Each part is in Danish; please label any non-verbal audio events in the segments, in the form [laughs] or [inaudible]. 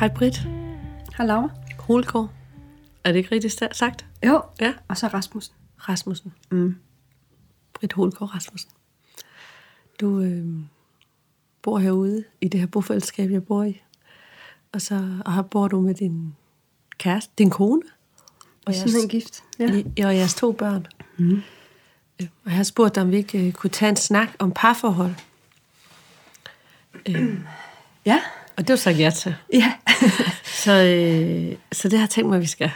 Hej Britt. Hej Laura. Holgaard. Er det ikke rigtigt sagt? Jo, Ja. og så Rasmussen. Rasmussen. Mm. Britt Holgaard Rasmussen. Du øh, bor herude i det her bofællesskab, jeg bor i. Og så og her bor du med din kæreste, din kone. Og Simpelthen gift. Ja. I, og jeres to børn. Mm. Og jeg har spurgt dig, om vi ikke øh, kunne tage en snak om parforhold. Øh, Ja. Og det du sagt ja til. Ja. [laughs] Så, øh, så det har jeg tænkt mig, at vi skal.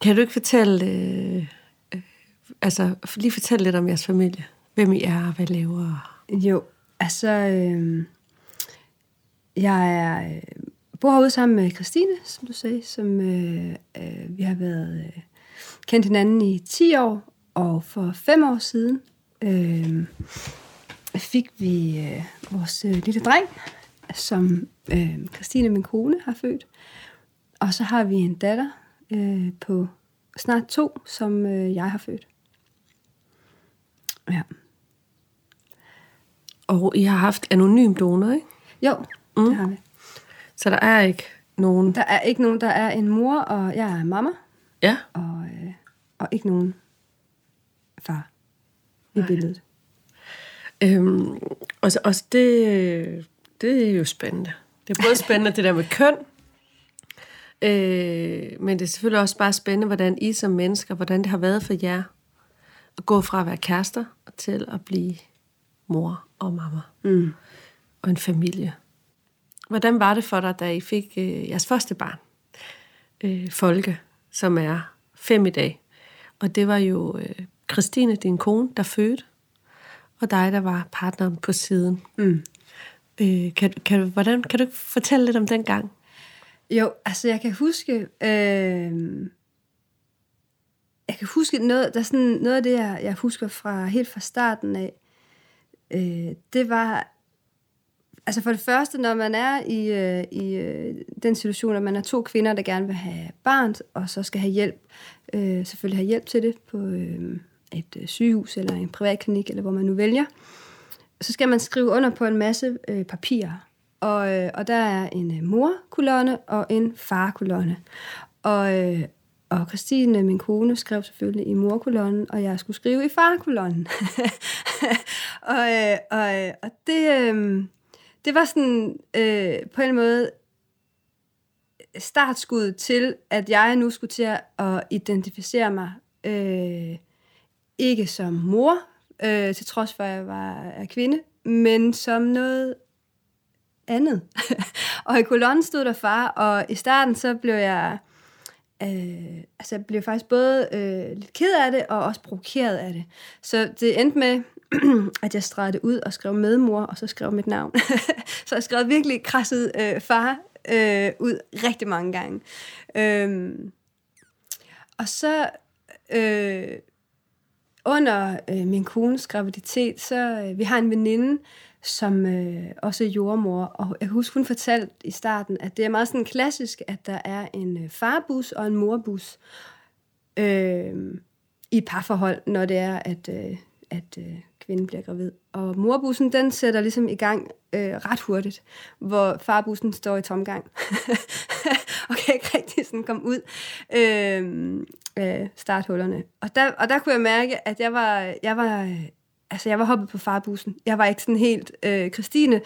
Kan du ikke fortælle, øh, øh, altså lige fortælle lidt om jeres familie? Hvem I er, hvad I laver? jo, altså, øh, jeg er, øh, bor herude sammen med Christine, som du sagde, som øh, øh, vi har været øh, kendt hinanden i 10 år, og for fem år siden øh, fik vi øh, vores øh, lille dreng, som øh, Christine, min kone, har født. Og så har vi en datter øh, på snart to, som øh, jeg har født. Ja. Og I har haft anonym donor, ikke? Jo, mm. det har vi. Så der er ikke nogen... Der er ikke nogen, der er en mor, og jeg er mamma, Ja, og, øh, og ikke nogen far i billedet. øhm, og, så, og så det, det er jo spændende. Det er både spændende det der med køn, øh, men det er selvfølgelig også bare spændende, hvordan I som mennesker, hvordan det har været for jer at gå fra at være kærester til at blive mor og mamma. Mm. og en familie. Hvordan var det for dig, da I fik øh, jeres første barn, øh, Folke, som er fem i dag? Og det var jo øh, Christine, din kone, der fødte, og dig, der var partneren på siden. Mm. Øh, kan, kan, hvordan, kan du fortælle lidt om den gang? Jo, altså jeg kan huske, øh, jeg kan huske noget, der er sådan noget af det, jeg, jeg husker fra helt fra starten af, øh, det var, altså for det første, når man er i, øh, i øh, den situation, at man er to kvinder, der gerne vil have barn, og så skal have hjælp, øh, selvfølgelig have hjælp til det på øh, et øh, sygehus eller en privatklinik, eller hvor man nu vælger, så skal man skrive under på en masse øh, papirer. Og, øh, og der er en øh, morkolonne og en farkolonne. Og, øh, og Christine, min kone, skrev selvfølgelig i morkolonnen, og jeg skulle skrive i farkolonnen. [laughs] og, øh, og, øh, og det, øh, det var sådan øh, på en måde startskud til, at jeg nu skulle til at identificere mig øh, ikke som mor, øh, til trods for, at jeg var er kvinde, men som noget andet. [laughs] og i kolonnen stod der far, og i starten så blev jeg, øh, altså jeg blev faktisk både øh, lidt ked af det, og også provokeret af det. Så det endte med, [clears throat] at jeg stregede ud og skrev medmor, og så skrev mit navn. [laughs] så jeg skrev virkelig krasset øh, far øh, ud rigtig mange gange. Øh, og så øh, under øh, min kones graviditet, så øh, vi har en veninde, som øh, også er jordmor, og jeg kan huske, hun fortalte i starten, at det er meget sådan klassisk, at der er en øh, farbus og en morbus øh, i parforhold, når det er, at, øh, at øh, kvinden bliver gravid. Og morbussen, den sætter ligesom i gang øh, ret hurtigt, hvor farbussen står i tomgang, [laughs] og kan ikke rigtig sådan komme ud øh, øh, starthullerne. Og der, og der kunne jeg mærke, at jeg var, jeg var, altså jeg var hoppet på farbussen. Jeg var ikke sådan helt, øh, Christine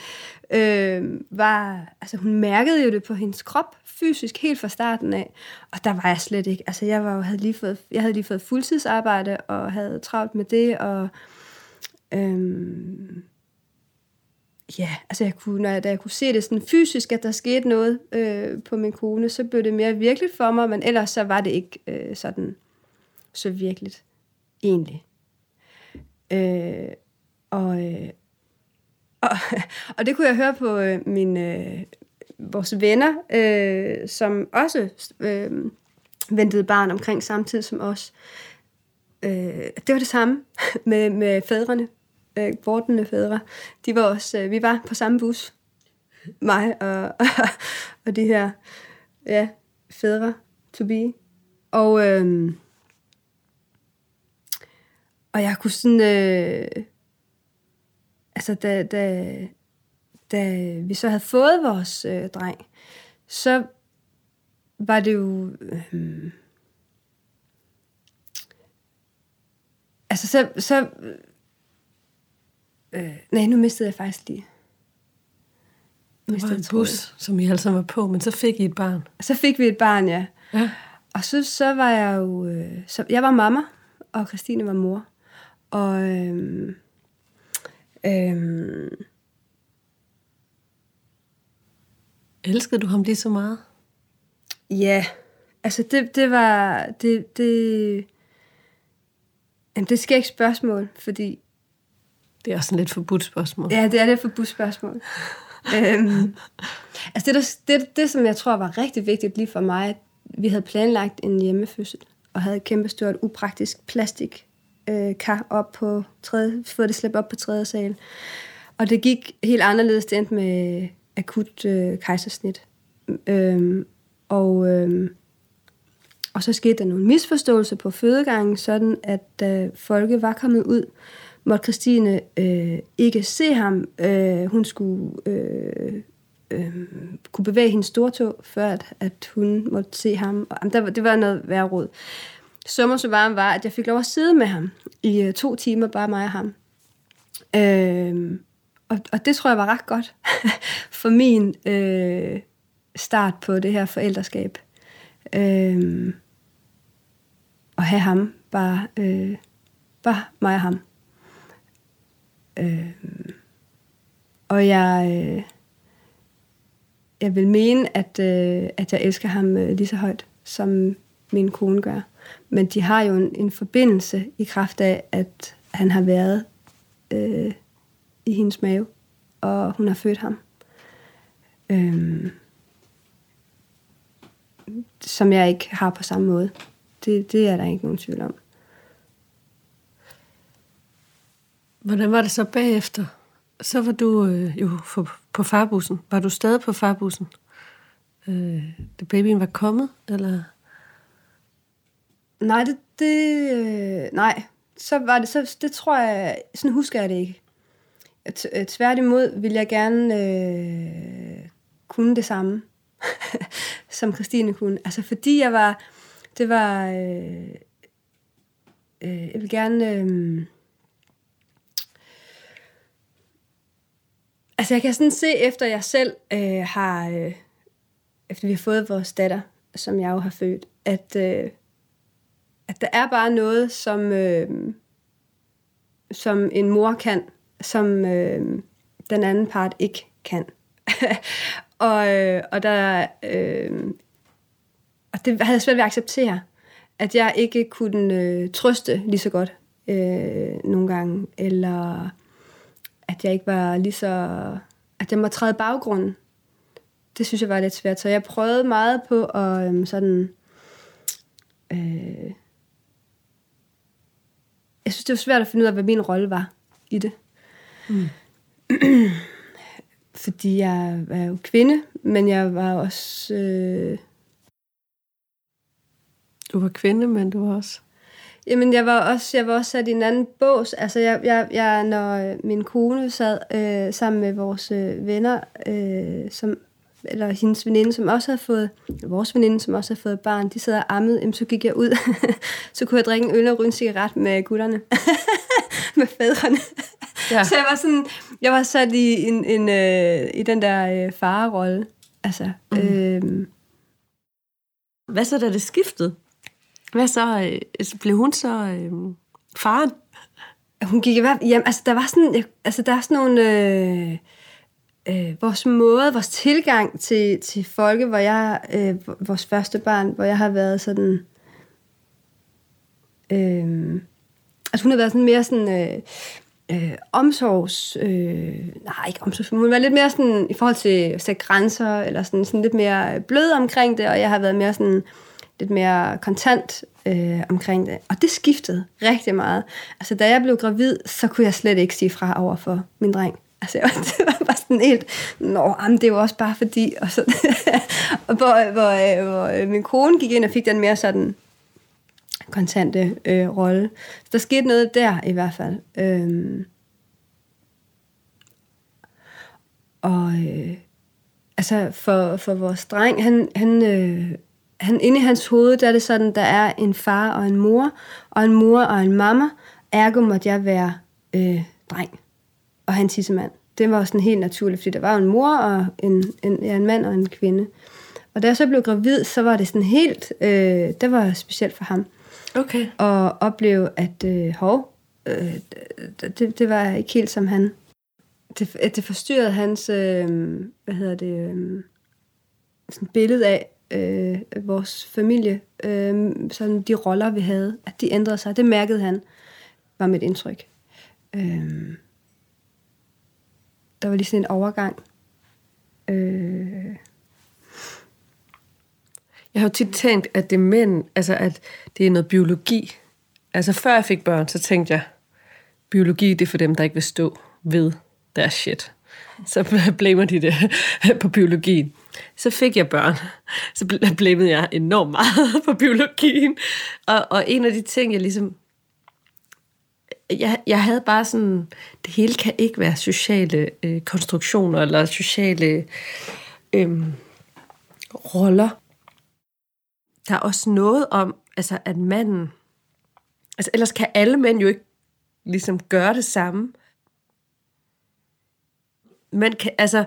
øh, var, altså hun mærkede jo det på hendes krop, fysisk, helt fra starten af. Og der var jeg slet ikke, altså jeg var, jo- havde lige fået, jeg havde lige fået fuldtidsarbejde, og havde travlt med det, og Øhm, ja, altså jeg kunne, når jeg, da jeg kunne se det sådan fysisk, at der skete noget øh, på min kone, så blev det mere virkeligt for mig, men ellers så var det ikke øh, sådan så virkeligt egentlig. Øh, og, øh, og, [laughs] og det kunne jeg høre på øh, mine, øh, vores venner, øh, som også øh, ventede barn omkring samtidig som os. Øh, det var det samme [laughs] med, med fædrene, øh, vortende fædre. De var også, øh, vi var på samme bus, mig og, [laughs] og de her ja, fædre to be. Og, øh, og jeg kunne sådan, øh, altså da, da, da vi så havde fået vores øh, dreng, så var det jo... Øh, altså, så... så øh, nej, nu mistede jeg faktisk lige. Det var en bus, som I alle sammen var på, men så fik I et barn. Så fik vi et barn, ja. Ja. Og så, så var jeg jo... Øh, så, jeg var mamma, og Christine var mor. Og... Øh, øh, Elskede du ham lige så meget? Ja, altså det, det var, det, det, jamen det skal ikke spørgsmål, fordi, Det er også sådan lidt forbudt spørgsmål. ja, det er det for spørgsmål. øhm, [laughs] altså det, der, det, det, som jeg tror var rigtig vigtigt lige for mig, at vi havde planlagt en hjemmefødsel, og havde et kæmpe stort, upraktisk plastik øh, kar op på tredje, fået det slæbt op på tredje sal. Og det gik helt anderledes, det endte med akut øh, kejsersnit. Øhm, og, øhm, og så skete der nogle misforståelser på fødegangen, sådan at da Folke var kommet ud, måtte Christine øh, ikke se ham. Øh, hun skulle øh, øh, kunne bevæge hendes stortog, før at, at hun måtte se ham. Og, jamen, der, var- det var noget værre råd. Sommer så varm var, at jeg fik lov at sidde med ham i øh, to timer, bare mig og ham. Øh, og, og det tror jeg var ret godt [laughs] for min øh, start på det her forældreskab. Øh, at have ham, bare, øh, bare mig og ham. Øh, og jeg, øh, jeg vil mene, at, øh, at jeg elsker ham øh, lige så højt, som min kone gør. Men de har jo en, en forbindelse i kraft af, at han har været øh, i hendes mave, og hun har født ham. Øh, som jeg ikke har på samme måde. Det, det er der ikke nogen tvivl om. Hvordan var det så bagefter? Så var du øh, jo på, på farbussen. Var du stadig på farbussen? Øh, det babyen var kommet, eller? Nej, det, det øh, nej. Så var det, så, det tror jeg, sådan husker jeg det ikke. T- øh, Tværtimod vil jeg gerne øh, kunne det samme, [laughs] som Christine kunne. Altså fordi jeg var, det var, øh, øh, jeg vil gerne, øh, altså jeg kan sådan se efter jeg selv øh, har, øh, efter vi har fået vores datter, som jeg jo har født, at, øh, at der er bare noget, som, øh, som en mor kan, som øh, den anden part ikke kan. [laughs] og, øh, og der, øh, og det havde jeg svært ved at acceptere, at jeg ikke kunne øh, trøste lige så godt øh, nogle gange, eller at jeg ikke var lige så, at jeg må træde baggrunden. Det synes jeg var lidt svært, så jeg prøvede meget på at øh, sådan, øh, jeg synes, det var svært at finde ud af, hvad min rolle var i det. Mm. [clears throat] Fordi jeg var jo kvinde, men jeg var også... Øh, Du var kvinde, men du var også... jamen, jeg var også, jeg var også sat i en anden bås. Altså, jeg, jeg, jeg, når øh, min kone sad øh, sammen med vores øh, venner, øh, som, eller hendes veninde, som også havde fået, vores veninde, som også havde fået barn, de sad og ammede, jamen, så gik jeg ud. [laughs] så kunne jeg drikke en øl og ryge en cigaret med gutterne. [laughs] med fædrene. Ja. Så jeg var sådan, jeg var sat i, en, en, øh, i den der øh, farerolle. Altså, mm. øh, Hvad så, da det skiftede? Hvad så? Øh, blev hun så øh, faren? hun gik i hvert fald, jamen, altså, der var sådan, altså, der er sådan nogle, øh, øh, vores måde, vores tilgang til, til folke, hvor jeg, øh, vores første barn, hvor jeg har været sådan, øh, altså hun har været sådan mere sådan, øh, øh, omsorgs, øh, nej ikke omsorgs, hun var lidt mere sådan, i forhold til at sætte grænser, eller sådan, sådan lidt mere blød omkring det, og jeg har været mere sådan, lidt mere kontant øh, omkring det. Og det skiftede rigtig meget. Altså, da jeg blev gravid, så kunne jeg slet ikke sige fra over for min dreng. Altså, jeg, [laughs] det var bare sådan helt, nå, jamen, det var også bare fordi, og, så, [laughs] og hvor, hvor, øh, hvor øh, min kone gik ind og fik den mere sådan kontante øh, rolle. Så der skete noget der i hvert fald. Øh, og øh, altså for, for vores dreng, han, han, øh, han, inde i hans hoved, der er det sådan, der er en far og en mor, og en mor og en mamma, ergo måtte jeg være øh, dreng, og han tissemand. Det var sådan helt naturligt, fordi der var en mor og en, en, ja, en mand og en kvinde. Og da jeg så blev gravid, så var det sådan helt, øh, det var specielt for ham. Okay. Og opleve, at øh, hov, øh, det, det var ikke helt som han. Det, det forstyrrede hans, øh, hvad hedder det, øh, sådan billede af øh, vores familie, øh, sådan de roller, vi havde, at de ændrede sig. Det mærkede han, var mit indtryk. Øh, der var lige sådan en overgang. Øh, Jeg har jo tit tænkt, at det er mænd, altså at det er noget biologi. Altså før jeg fik børn, så tænkte jeg, biologi det er for dem, der ikke vil stå ved deres shit. Så [laughs] blamer de det på biologien. Så fik jeg børn. Så blæmmede jeg enormt meget [laughs] på biologien. Og, og en af de ting, jeg ligesom... Jeg, jeg havde bare sådan... Det hele kan ikke være sociale øh, konstruktioner eller sociale øh, roller der er også noget om, altså, at manden... Altså, ellers kan alle mænd jo ikke ligesom gøre det samme. Man kan, altså,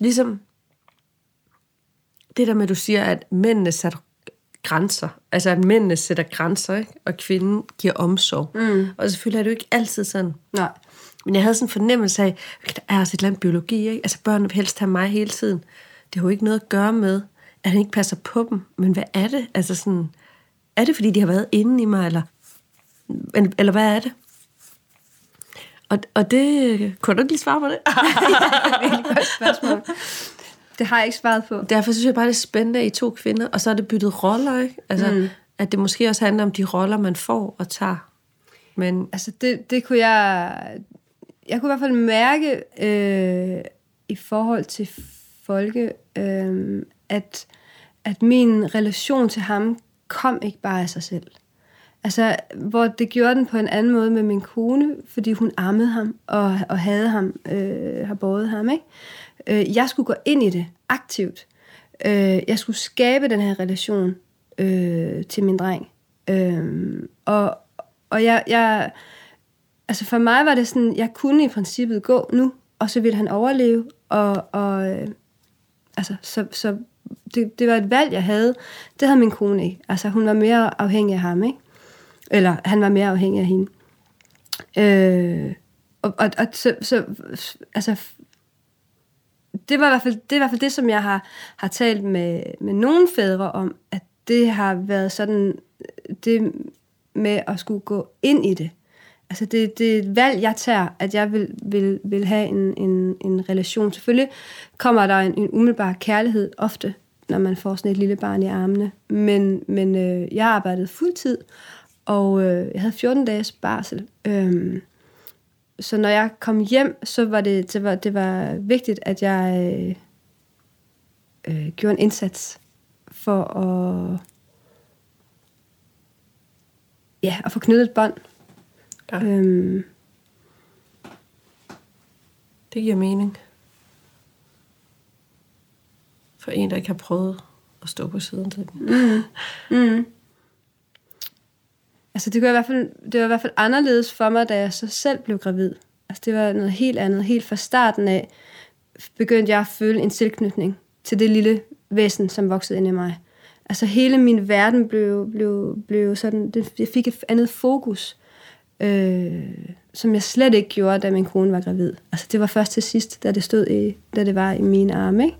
ligesom det der med, at du siger, at mændene sætter grænser. Altså, at mændene sætter grænser, ikke? og kvinden giver omsorg. Mm. Og selvfølgelig er det jo ikke altid sådan. nej. Men jeg havde sådan en fornemmelse af, at der er også et eller andet biologi, ikke? Altså, børnene vil helst have mig hele tiden. Det har jo ikke noget at gøre med, at han ikke passer på dem. Men hvad er det? Altså sådan, er det, fordi de har været inde i mig, eller, eller hvad er det? Og, og det, kunne du ikke lige svare på det? [laughs] Virkelig godt spørgsmål. Det har jeg ikke svaret på. Derfor synes jeg bare, det er spændende, at I to kvinder, og så er det byttet roller, ikke? Altså, mm. at det måske også handler om de roller, man får og tager. Men Altså, det, det kunne jeg... Jeg kunne i hvert fald mærke øh, i forhold til Folke, øh, at, at min relation til ham kom ikke bare af sig selv. Altså, hvor det gjorde den på en anden måde med min kone, fordi hun ammede ham og, og havde ham, øh, har båret ham, ikke? Øh, jeg skulle gå ind i det aktivt. Øh, jeg skulle skabe den her relation øh, til min dreng. Øh, og og jeg, jeg, altså for mig var det sådan, jeg kunne i princippet gå nu, og så ville han overleve, og, og øh, altså, så, så det, det var et valg, jeg havde. Det havde min kone ikke. Altså, hun var mere afhængig af ham, ikke? Eller han var mere afhængig af hende. Øh, og, og, og så, så, altså, det var i hvert fald det, er i hvert fald det som jeg har, har talt med, med nogle fædre om, at det har været sådan, det med at skulle gå ind i det. Altså det, det er et valg, jeg tager, at jeg vil, vil, vil have en, en, en relation. Selvfølgelig kommer der en, en umiddelbar kærlighed ofte, når man får sådan et lille barn i armene. Men, men øh, jeg arbejdede fuldtid, og øh, jeg havde 14 dages barsel. Øh, så når jeg kom hjem, så var det, det, var, det var vigtigt, at jeg øh, øh, gjorde en indsats for at, ja, at få knyttet et bånd. Ja. Øhm, det giver mening. For en, der ikke har prøvet at stå på siden til den. Mm. Altså det, var i hvert fald, det var i hvert fald anderledes for mig, da jeg så selv blev gravid. Altså det var noget helt andet. Helt fra starten af begyndte jeg at føle en tilknytning til det lille væsen, som voksede ind i mig. Altså hele min verden blev, blev, blev sådan, det, jeg fik et andet fokus, øh, som jeg slet ikke gjorde, da min kone var gravid. Altså det var først til sidst, da det stod i, da det var i mine arme, ikke?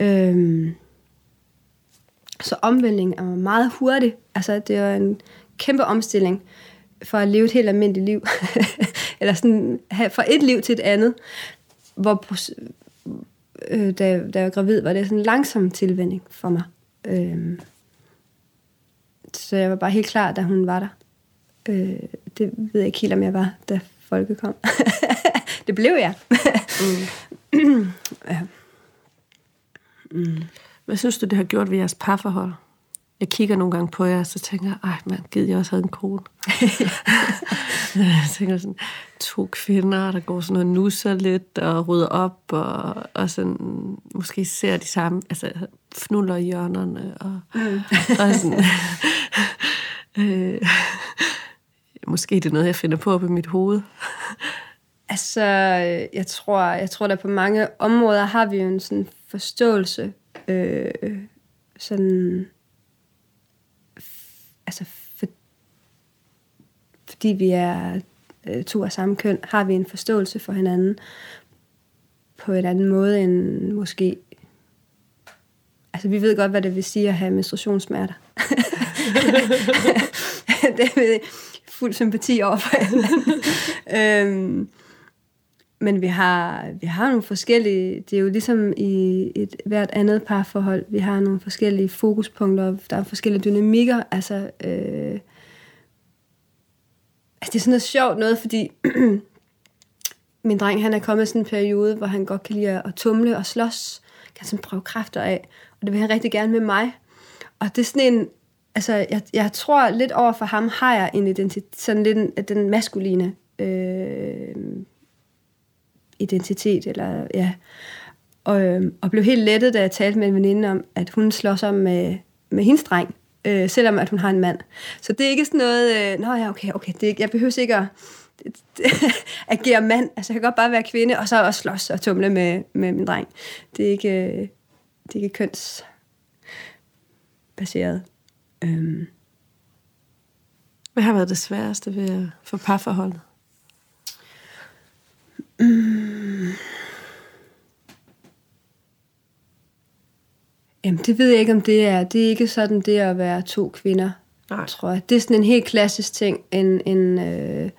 Øh, så omvæltningen er meget hurtig. Altså det var en kæmpe omstilling for at leve et helt almindeligt liv. [laughs] Eller sådan fra et liv til et andet. Hvor øh, da, da jeg var gravid, var det sådan en langsom tilvænding for mig. Øh, så jeg var bare helt klar, da hun var der. Øh, det ved jeg ikke helt, om jeg var, da folket kom. [laughs] det blev jeg. mm. [clears throat] ja. Hvad synes du, det har gjort ved jeres parforhold? Jeg kigger nogle gange på jer, så tænker jeg, ej man, gider jeg også havde en kone. [laughs] jeg tænker sådan, to kvinder, der går sådan og nusser lidt og rydder op, og, og sådan, måske ser de samme, altså fnuller i hjørnerne, og, mm. og sådan, [laughs] øh, måske det er noget, jeg finder på op i mit hoved. Altså, jeg tror, jeg tror, der på mange områder har vi jo en sådan forståelse, øh, sådan, altså, for, fordi vi er øh, to af samme køn, har vi en forståelse for hinanden på en anden måde end måske... Altså, vi ved godt, hvad det vil sige at have menstruationssmerter. [laughs] det er fuld sympati over for [laughs] øhm, men vi har, vi har nogle forskellige, det er jo ligesom i et hvert andet parforhold, vi har nogle forskellige fokuspunkter, der er forskellige dynamikker, altså, øh, altså det er sådan noget sjovt noget, fordi [clears throat] min dreng, han er kommet i sådan en periode, hvor han godt kan lide at tumle og slås, kan sådan prøve kræfter af, og det vil han rigtig gerne med mig. Og det er sådan en, altså jeg, jeg tror lidt over for ham har jeg en identitet, sådan lidt en, den maskuline øh, identitet, eller ja. Og, øh, og blev helt lettet, da jeg talte med en veninde om, at hun slår sig med, med hendes dreng, øh, selvom at hun har en mand. Så det er ikke sådan noget, øh, nå ja, okay, okay, det, jeg behøver ikke at [laughs] agere mand. Altså, jeg kan godt bare være kvinde, og så også slås og tumle med, med min dreng. Det er ikke, øh, det er ikke kønsbaseret. Øhm. Hvad har været det sværeste ved at få parforholdet? Mm. Jamen, det ved jeg ikke, om det er. Det er ikke sådan, det at være to kvinder, Nej. tror jeg. Det er sådan en helt klassisk ting, en, en øh,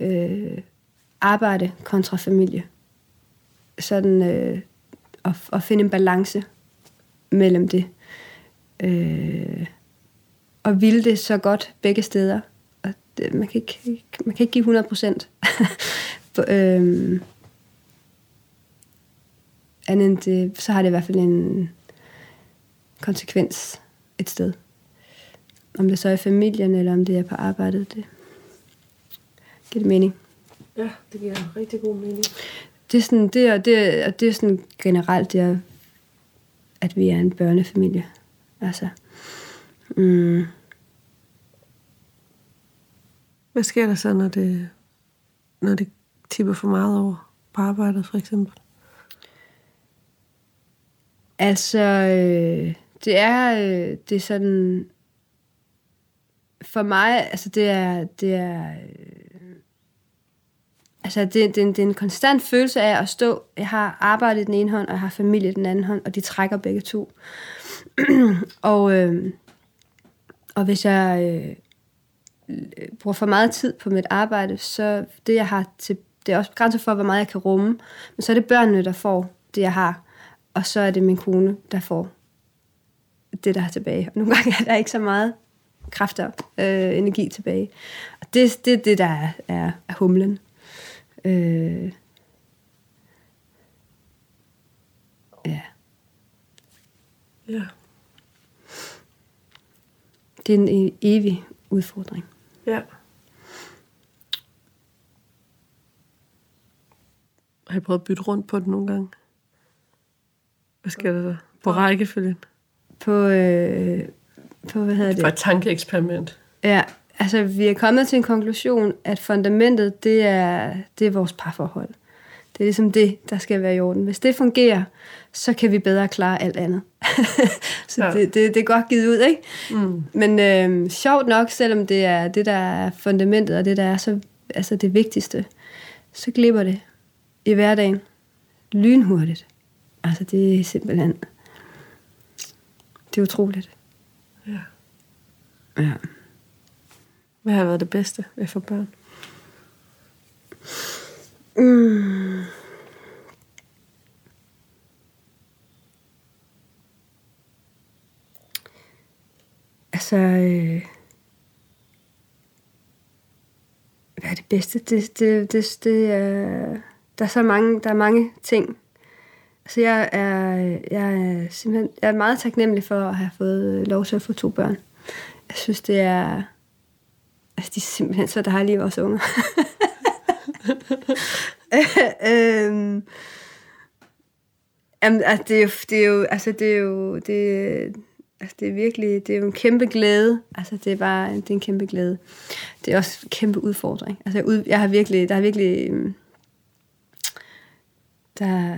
øh, arbejde kontra familie. Sådan øh, at, at finde en balance mellem det. Øh, og ville det så godt begge steder. Og det, man, kan ikke, man kan ikke give 100 procent. [laughs] øhm, andet det, så har det i hvert fald en konsekvens et sted. Om det så er i familien, eller om det er på arbejdet, det giver det mening. Ja, det giver rigtig god mening. Det er sådan, det er, det er, det er sådan generelt, det er, at vi er en børnefamilie. Altså, mm, hvad sker der så, når det, når det tipper for meget over på arbejdet, for eksempel? Altså, øh, det er, øh, det er sådan, for mig, altså det er, det er, øh, altså det, det, er en, det er en konstant følelse af at stå, jeg har arbejdet i den ene hånd, og jeg har familie i den anden hånd, og de trækker begge to. [clears throat] og, øh, og hvis jeg øh, bruger for meget tid på mit arbejde, så det, jeg har til, det er også begrænset for, hvor meget jeg kan rumme. Men så er det børnene, der får det, jeg har. Og så er det min kone, der får det, der er tilbage. Og nogle gange er der ikke så meget kræfter, øh, energi tilbage. Og det er det, det, der er, er, er humlen. Øh, ja. Ja. Det er en evig udfordring. Ja. Har I prøvet at bytte rundt på det nogle gange? Hvad sker der så? På rækkefølgen? På, øh, på hvad hedder det? Det var et tankeeksperiment. Ja, altså vi er kommet til en konklusion, at fundamentet, det er, det er vores parforhold. Det er ligesom det, der skal være i orden. Hvis det fungerer, så kan vi bedre klare alt andet. [laughs] så ja. det, det, det er godt givet ud, ikke? Mm. Men øh, sjovt nok, selvom det er det, der er fundamentet, og det, der er så, altså det vigtigste, så glipper det i hverdagen lynhurtigt. Altså, det er simpelthen... Det er utroligt. Ja. Ja. Hvad har været det bedste ved for børn? Mm. Altså, øh, hvad er det bedste? Det, det, det, det er, der er så mange, der er mange ting. Så jeg er, jeg er simpelthen jeg er meget taknemmelig for at have fået lov til at få to børn. Jeg synes, det er... Altså, de er simpelthen så dejlige, vores unger. [laughs] øhm, jamen, altså, det er jo, det er jo, altså, det er jo, det, altså, det er virkelig, det er jo en kæmpe glæde. Altså, det er bare, det er en kæmpe glæde. Det er også en kæmpe udfordring. Altså, jeg, ud, jeg har virkelig, der har virkelig, øhm, der,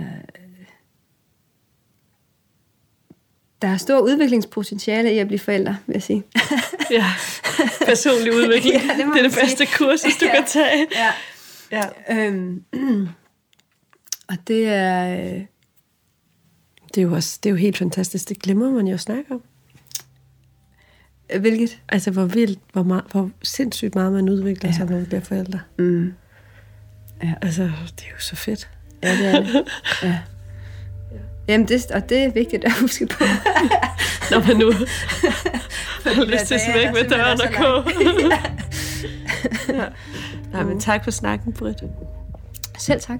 der er stor udviklingspotentiale i at blive forældre, vil jeg sige. [laughs] ja, personlig udvikling. [laughs] Ja, det det er det bedste kursus, du [laughs] Ja. kan tage. ja. Ja. Øhm, og det er... Det er jo også det er jo helt fantastisk. Det glemmer man jo at snakke om. Hvilket? Altså, hvor vildt, hvor, meget, hvor sindssygt meget man udvikler ja. sig, når man bliver forældre. Mm. Altså, det er jo så fedt. Ja, det er det. [laughs] Ja. Jamen, det, og det er vigtigt at huske på. [laughs] Når man nu har lyst til at smække med døren og gå. [laughs] ja. Nej, men tak for snakken, Britt. Selv tak.